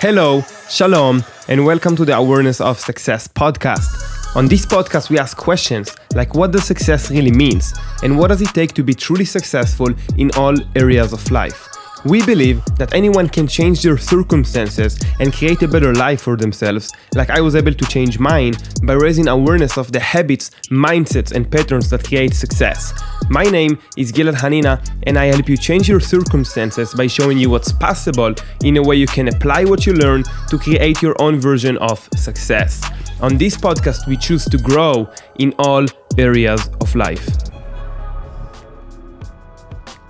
Hello, shalom, and welcome to the Awareness of Success podcast. On this podcast, we ask questions like what does success really means and what does it take to be truly successful in all areas of life. We believe that anyone can change their circumstances and create a better life for themselves, like I was able to change mine by raising awareness of the habits, mindsets, and patterns that create success. My name is Gilad Hanina, and I help you change your circumstances by showing you what's possible in a way you can apply what you learn to create your own version of success. On this podcast, we choose to grow in all areas of life.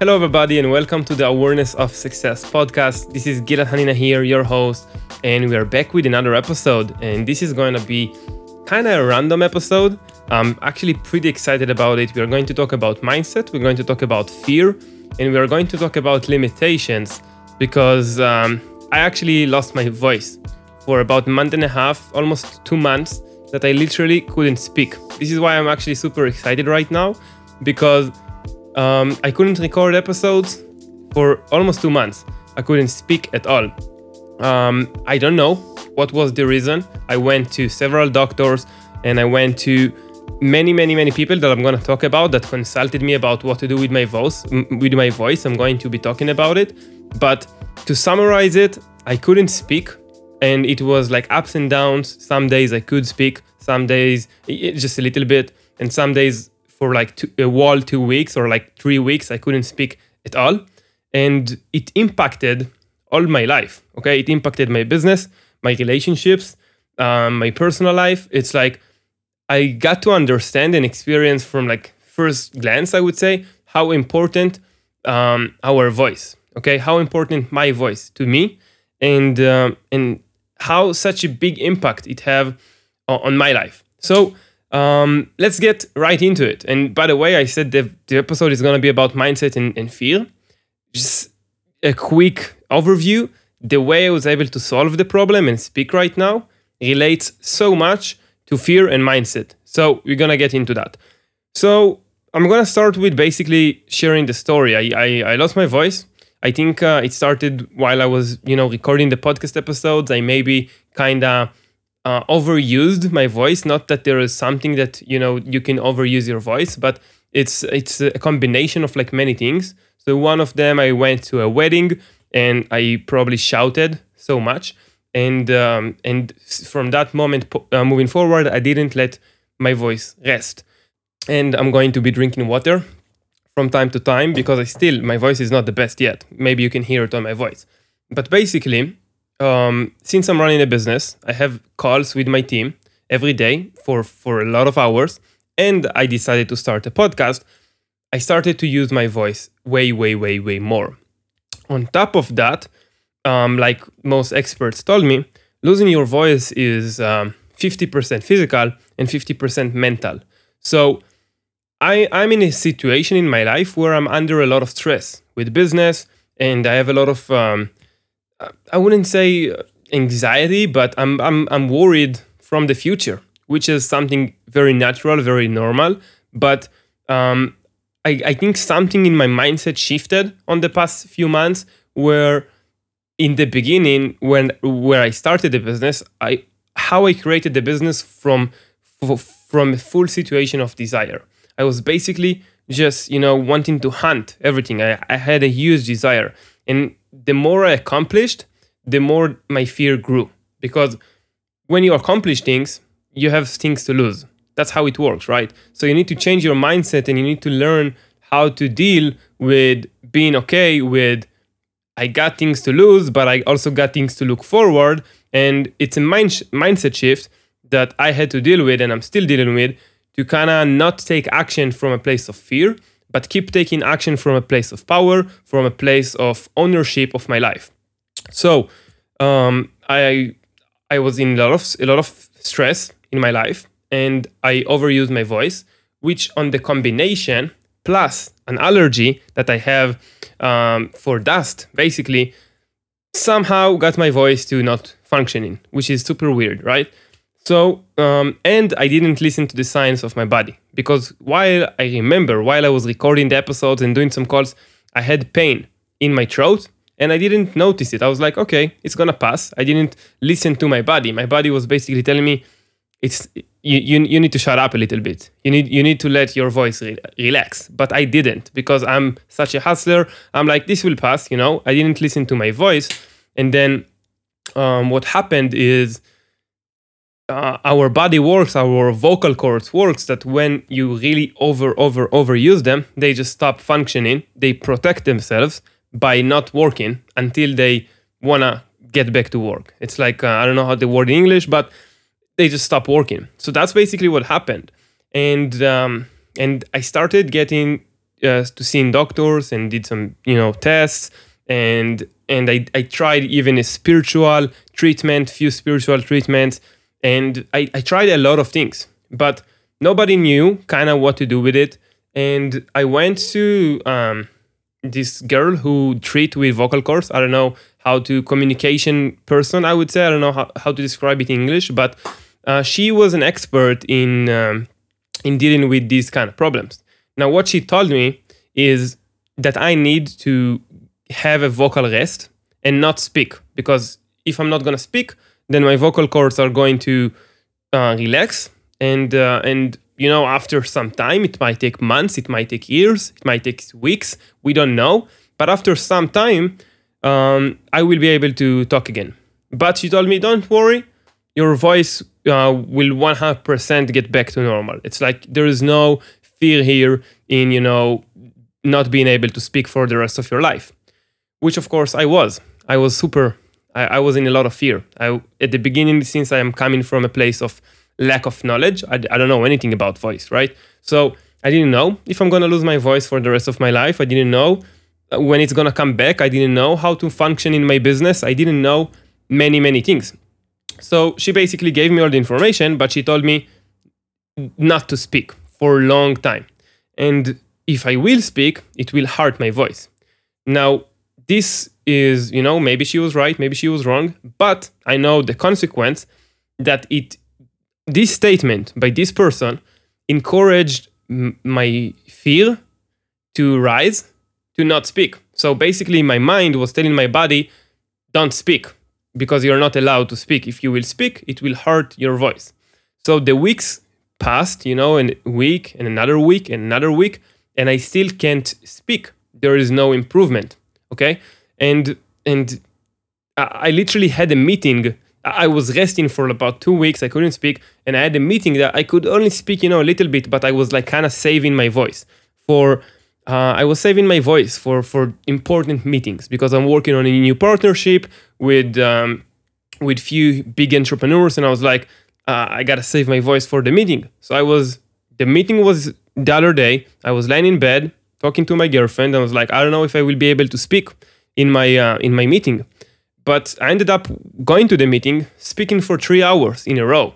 Hello, everybody, and welcome to the Awareness of Success podcast. This is Gilad Hanina here, your host, and we are back with another episode. And this is going to be kind of a random episode. I'm actually pretty excited about it. We are going to talk about mindset, we're going to talk about fear, and we are going to talk about limitations because um, I actually lost my voice for about a month and a half, almost two months, that I literally couldn't speak. This is why I'm actually super excited right now because um, I couldn't record episodes for almost two months. I couldn't speak at all. Um, I don't know what was the reason. I went to several doctors and I went to many, many, many people that I'm going to talk about that consulted me about what to do with my voice. With my voice, I'm going to be talking about it. But to summarize it, I couldn't speak, and it was like ups and downs. Some days I could speak, some days just a little bit, and some days for like two, a whole two weeks or like three weeks, I couldn't speak at all. And it impacted all my life. Okay. It impacted my business, my relationships, um, my personal life. It's like I got to understand and experience from like first glance, I would say, how important um, our voice, okay, how important my voice to me, and um, and how such a big impact it have on my life. So um, let's get right into it. And by the way, I said the, the episode is going to be about mindset and, and fear. Just a quick overview. The way I was able to solve the problem and speak right now relates so much to fear and mindset. So we're going to get into that. So I'm going to start with basically sharing the story. I, I, I lost my voice. I think uh, it started while I was, you know, recording the podcast episodes. I maybe kind of uh, overused my voice. Not that there is something that you know you can overuse your voice, but it's it's a combination of like many things. So one of them, I went to a wedding and I probably shouted so much, and um, and from that moment uh, moving forward, I didn't let my voice rest. And I'm going to be drinking water from time to time because I still my voice is not the best yet. Maybe you can hear it on my voice, but basically um, since I'm running a business, I have calls with my team every day for for a lot of hours, and I decided to start a podcast. I started to use my voice way, way, way, way more. On top of that, um, like most experts told me, losing your voice is um, 50% physical and 50% mental. So I, I'm in a situation in my life where I'm under a lot of stress with business, and I have a lot of um, I wouldn't say anxiety, but I'm I'm I'm worried from the future, which is something very natural, very normal. But um, I, I think something in my mindset shifted on the past few months, where in the beginning, when where I started the business, I how I created the business from from a full situation of desire. I was basically just you know wanting to hunt everything. I, I had a huge desire, and the more I accomplished, the more my fear grew. Because when you accomplish things, you have things to lose. That's how it works, right? So you need to change your mindset and you need to learn how to deal with being okay with I got things to lose, but I also got things to look forward. And it's a mind sh- mindset shift that I had to deal with and I'm still dealing with to kind of not take action from a place of fear, but keep taking action from a place of power, from a place of ownership of my life. So um, I I was in a lot of a lot of stress in my life, and I overused my voice, which on the combination plus an allergy that I have um, for dust, basically, somehow got my voice to not functioning, which is super weird, right? So, um, and I didn't listen to the signs of my body because while I remember, while I was recording the episodes and doing some calls, I had pain in my throat and I didn't notice it. I was like, okay, it's gonna pass. I didn't listen to my body. My body was basically telling me, it's you, you, you need to shut up a little bit. You need you need to let your voice re- relax. But I didn't because I'm such a hustler. I'm like, this will pass. You know, I didn't listen to my voice, and then um, what happened is uh, our body works, our vocal cords works that when you really over over overuse them, they just stop functioning. They protect themselves by not working until they wanna get back to work. It's like uh, I don't know how the word in English, but they just stop working. So that's basically what happened, and um, and I started getting uh, to seeing doctors and did some you know tests and and I, I tried even a spiritual treatment, few spiritual treatments and I, I tried a lot of things but nobody knew kind of what to do with it. And i went to um, this girl who treat with vocal cords. I don't know how to communication person i would say. I don't know how, how to describe it in english but uh, she was an expert in um, in dealing with these kind of problems. Now what she told me is that i need to have a vocal rest and not speak because if i'm not going to speak then my vocal cords are going to uh, relax. And uh, and you know after some time it might take months it might take years it might take weeks we don't know. But after some time um, i will be able to talk again. But she told me don't worry your voice uh, will 100% get back to normal. It's like there is no fear here in you know not being able to speak for the rest of your life which of course i was. I was super I, I, was in a lot of fear. I, at the beginning, since I am coming from a place of lack of knowledge, I, I don't know anything about voice, right? So I didn't know if I'm going to lose my voice for the rest of my life. I didn't know uh, when it's going to come back. I didn't know how to function in my business. I didn't know many, many things. So she basically gave me all the information, but she told me not to speak for a long time. And if I will speak, it will hurt my voice. Now, this is, you know, maybe she was right, maybe she was wrong, but I know the consequence that it, this statement by this person encouraged m- my fear to rise, to not speak. So basically, my mind was telling my body, don't speak because you're not allowed to speak. If you will speak, it will hurt your voice. So the weeks passed, you know, and a week and another week and another week, and I still can't speak. There is no improvement okay and and i literally had a meeting. I was resting for about two weeks. I couldn't speak. And i had a meeting that i could only speak you know a little bit but i was like kind of saving my voice for uh, i was saving my voice for for important meetings because i'm working on a new partnership with um, with few big entrepreneurs. And i was like uh, i gotta save my voice for the meeting. So i was the meeting was the other day. I was laying in bed talking to my girlfriend. I was like, I don't know if I will be able to speak in my uh, in my meeting. But I ended up going to the meeting, speaking for three hours in a row,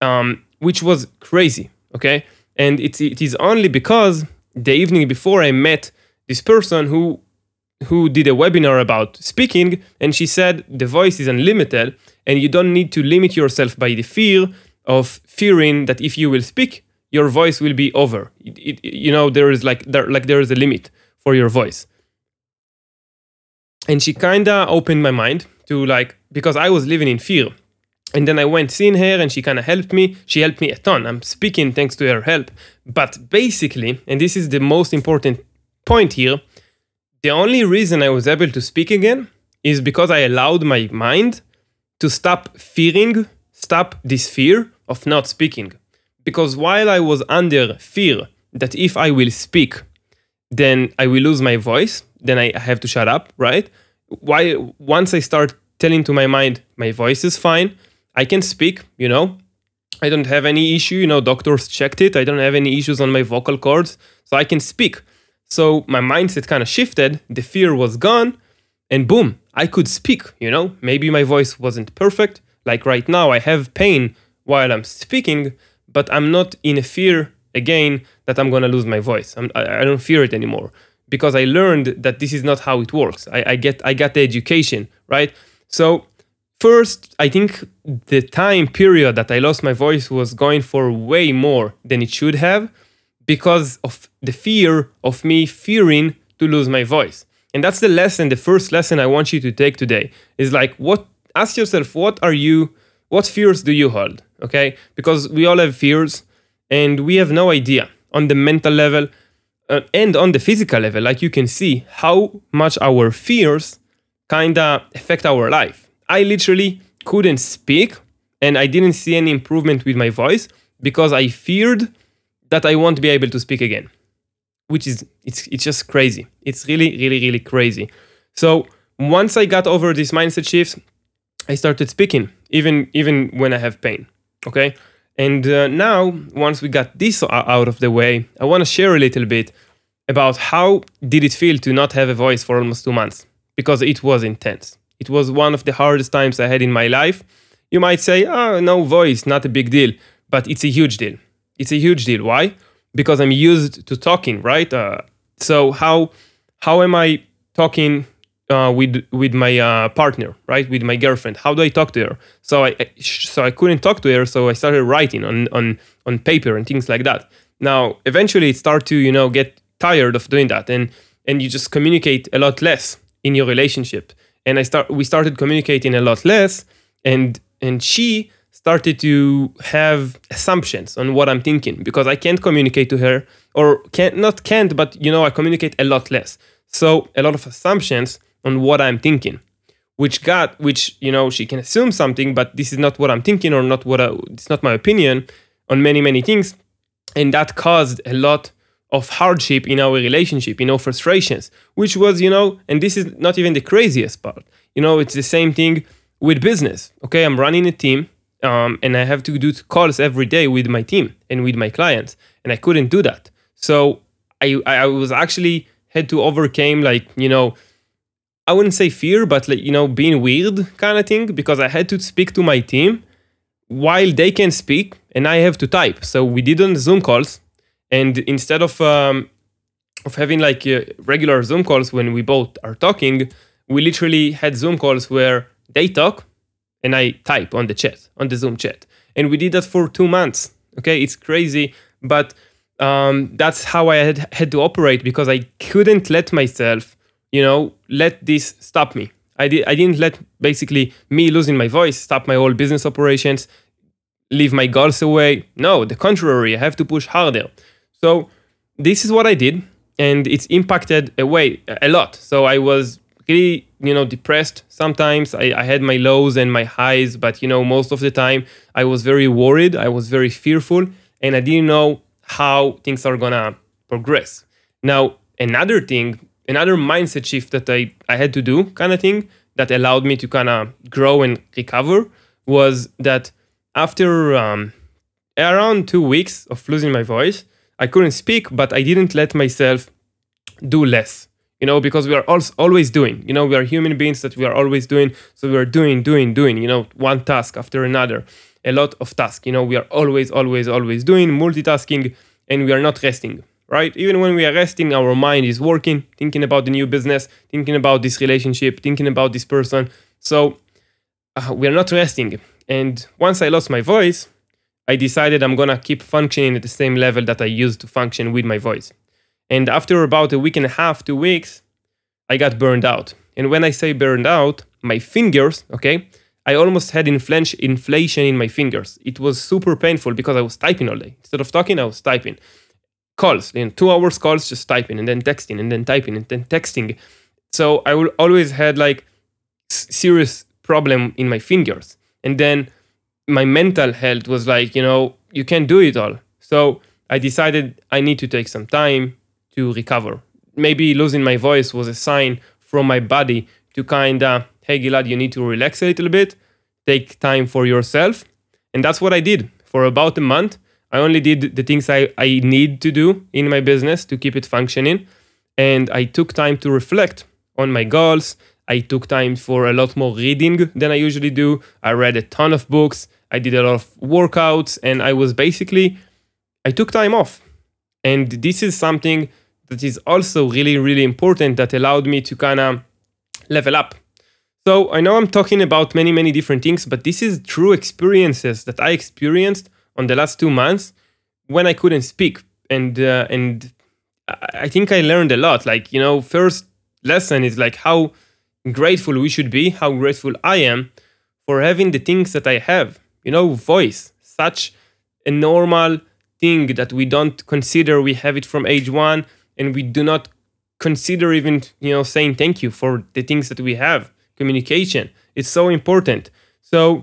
um, which was crazy. Okay, and it's it is only because the evening before I met this person who who did a webinar about speaking, and she said the voice is unlimited, and you don't need to limit yourself by the fear of fearing that if you will speak, your voice will be over. It, it, you know, there is like there like there is a limit for your voice. And she kinda opened my mind to like because I was living in fear. And then I went seeing her and she kind of helped me. She helped me a ton. I'm speaking thanks to her help. But basically, and this is the most important point here, the only reason I was able to speak again is because I allowed my mind to stop fearing, stop this fear of not speaking because while I was under fear that if I will speak, then I will lose my voice, then I have to shut up, right? Why once I start telling to my mind my voice is fine, I can speak, you know. I don't have any issue, you know, doctors checked it. I don't have any issues on my vocal cords, so I can speak. So my mindset kind of shifted, the fear was gone, and boom, I could speak, you know. Maybe my voice wasn't perfect, like right now I have pain while I'm speaking, but I'm not in a fear again that I'm gonna lose my voice. I'm, I don't fear it anymore because I learned that this is not how it works. I, I get I got the education right. So first, I think the time period that I lost my voice was going for way more than it should have because of the fear of me fearing to lose my voice. And that's the lesson, the first lesson I want you to take today is like, what, ask yourself, what are you, what fears do you hold? Okay. Because we all have fears and we have no idea on the mental level uh, and on the physical level. Like you can see how much our fears kind of affect our life. I literally couldn't speak and I didn't see any improvement with my voice because I feared that I won't be able to speak again which is it's it's just crazy. It's really really really crazy. So once I got over this mindset shift, I started speaking even even when I have pain. Okay, and uh, now once we got this out of the way, I want to share a little bit about how did it feel to not have a voice for almost two months because it was intense. It was one of the hardest times I had in my life. You might say, "Oh, no voice, not a big deal," but it's a huge deal. It's a huge deal. Why? because I'm used to talking, right? Uh, so how how am I talking uh, with with my uh, partner, right? With my girlfriend? How do I talk to her? So I so I couldn't talk to her, so I started writing on on on paper and things like that. Now eventually it started to you know get tired of doing that, and and you just communicate a lot less in your relationship. And I start we started communicating a lot less, and and she started to have assumptions on what I'm thinking because I can't communicate to her or can't not can't but you know I communicate a lot less. So a lot of assumptions on what I'm thinking which got which you know she can assume something but this is not what I'm thinking or not what I, it's not my opinion on many many things and that caused a lot of hardship in our relationship, you know, frustrations, which was, you know, and this is not even the craziest part. You know, it's the same thing with business. Okay, I'm running a team um, and I have to do calls every day with my team and with my clients, and I couldn't do that. So I I was actually had to overcome like you know I wouldn't say fear, but like you know being weird kind of thing because I had to speak to my team while they can speak and I have to type. So we did on Zoom calls, and instead of um, of having like uh, regular Zoom calls when we both are talking, we literally had Zoom calls where they talk and I type on the chat, on the Zoom chat. And we did that for two months. Okay, it's crazy, but um, that's how I had, had to operate because I couldn't let myself, you know, let this stop me. I, did, I didn't let basically me losing my voice stop my whole business operations, leave my goals away. No, the contrary, I have to push harder. So this is what I did, and it's impacted away a lot. So I was really you know depressed sometimes I, I, had my lows and my highs but you know most of the time i was very worried i was very fearful and i didn't know how things are gonna progress now another thing another mindset shift that i, I had to do kind of thing that allowed me to kind of grow and recover was that after um, around two weeks of losing my voice i couldn't speak but i didn't let myself do less you know because we are always doing you know we are human beings that we are always doing so we are doing doing doing you know one task after another a lot of tasks you know we are always always always doing multitasking and we are not resting right even when we are resting our mind is working thinking about the new business thinking about this relationship thinking about this person so uh, we are not resting and once i lost my voice i decided i'm gonna keep functioning at the same level that i used to function with my voice and after about a week and a half, two weeks, I got burned out. And when I say burned out, my fingers, okay, I almost had infl- inflation in my fingers. It was super painful because I was typing all day. Instead of talking, I was typing. Calls, you know, two hours calls, just typing and then texting and then typing and then texting. So I will always had like serious problem in my fingers. And then my mental health was like, you know, you can't do it all. So I decided I need to take some time to recover. Maybe losing my voice was a sign from my body to kind of, hey, Gilad, you need to relax a little bit, take time for yourself. And that's what I did for about a month. I only did the things I, I need to do in my business to keep it functioning. And I took time to reflect on my goals. I took time for a lot more reading than I usually do. I read a ton of books. I did a lot of workouts. And I was basically, I took time off. And this is something that is also really, really important that allowed me to kind of level up. So I know I'm talking about many, many different things, but this is true experiences that I experienced on the last two months when I couldn't speak, and uh, and I think I learned a lot. Like you know, first lesson is like how grateful we should be, how grateful I am for having the things that I have. You know, voice, such a normal thing that we don't consider we have it from age one and we do not consider even, you know, saying thank you for the things that we have. Communication, it's so important. So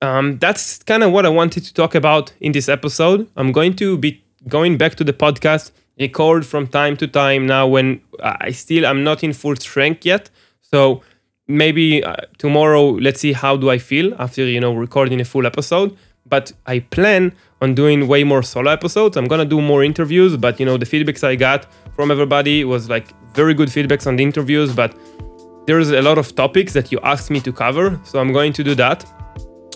um, that's kind of what I wanted to talk about in this episode. I'm going to be going back to the podcast, record from time to time now when I still I'm not in full strength yet. So maybe uh, tomorrow, let's see how do I feel after you know recording a full episode. But I plan on doing way more solo episodes. I'm gonna do more interviews, but you know the feedbacks I got from everybody was like very good feedbacks on the interviews. But there's a lot of topics that you asked me to cover, so I'm going to do that.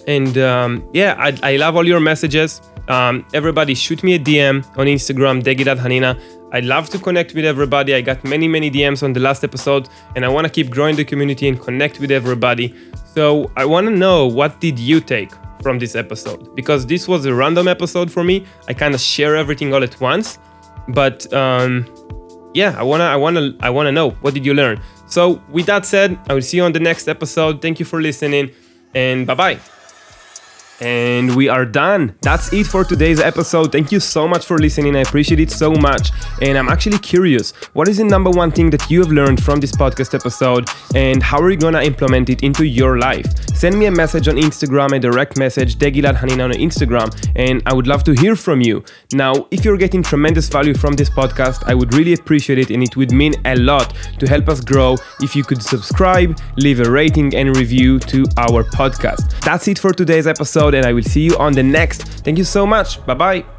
And um, yeah, I, I love all your messages. Um, everybody shoot me a DM on Instagram, Degilad Hanina. I love to connect with everybody. I got many, many DMs on the last episode, and I want to keep growing the community and connect with everybody. So I want to know what did you take from this episode? Because this was a random episode for me. I kind of share everything all at once, but um, yeah, I wanna, I wanna, I wanna know what did you learn. So with that said, I will see you on the next episode. Thank you for listening, and bye bye. And we are done. That's it for today's episode. Thank you so much for listening. I appreciate it so much. And I'm actually curious what is the number one thing that you have learned from this podcast episode and how are you to implement it into your life? Send me a message on Instagram, a direct message, Degilad Hanina on Instagram, and I would love to hear from you. Now, if you're getting tremendous value from this podcast, I would really appreciate it and it would mean a lot to help us grow if you could subscribe, leave a rating and review to our podcast. That's it for today's episode and I will see you on the next. Thank you so much. Bye bye.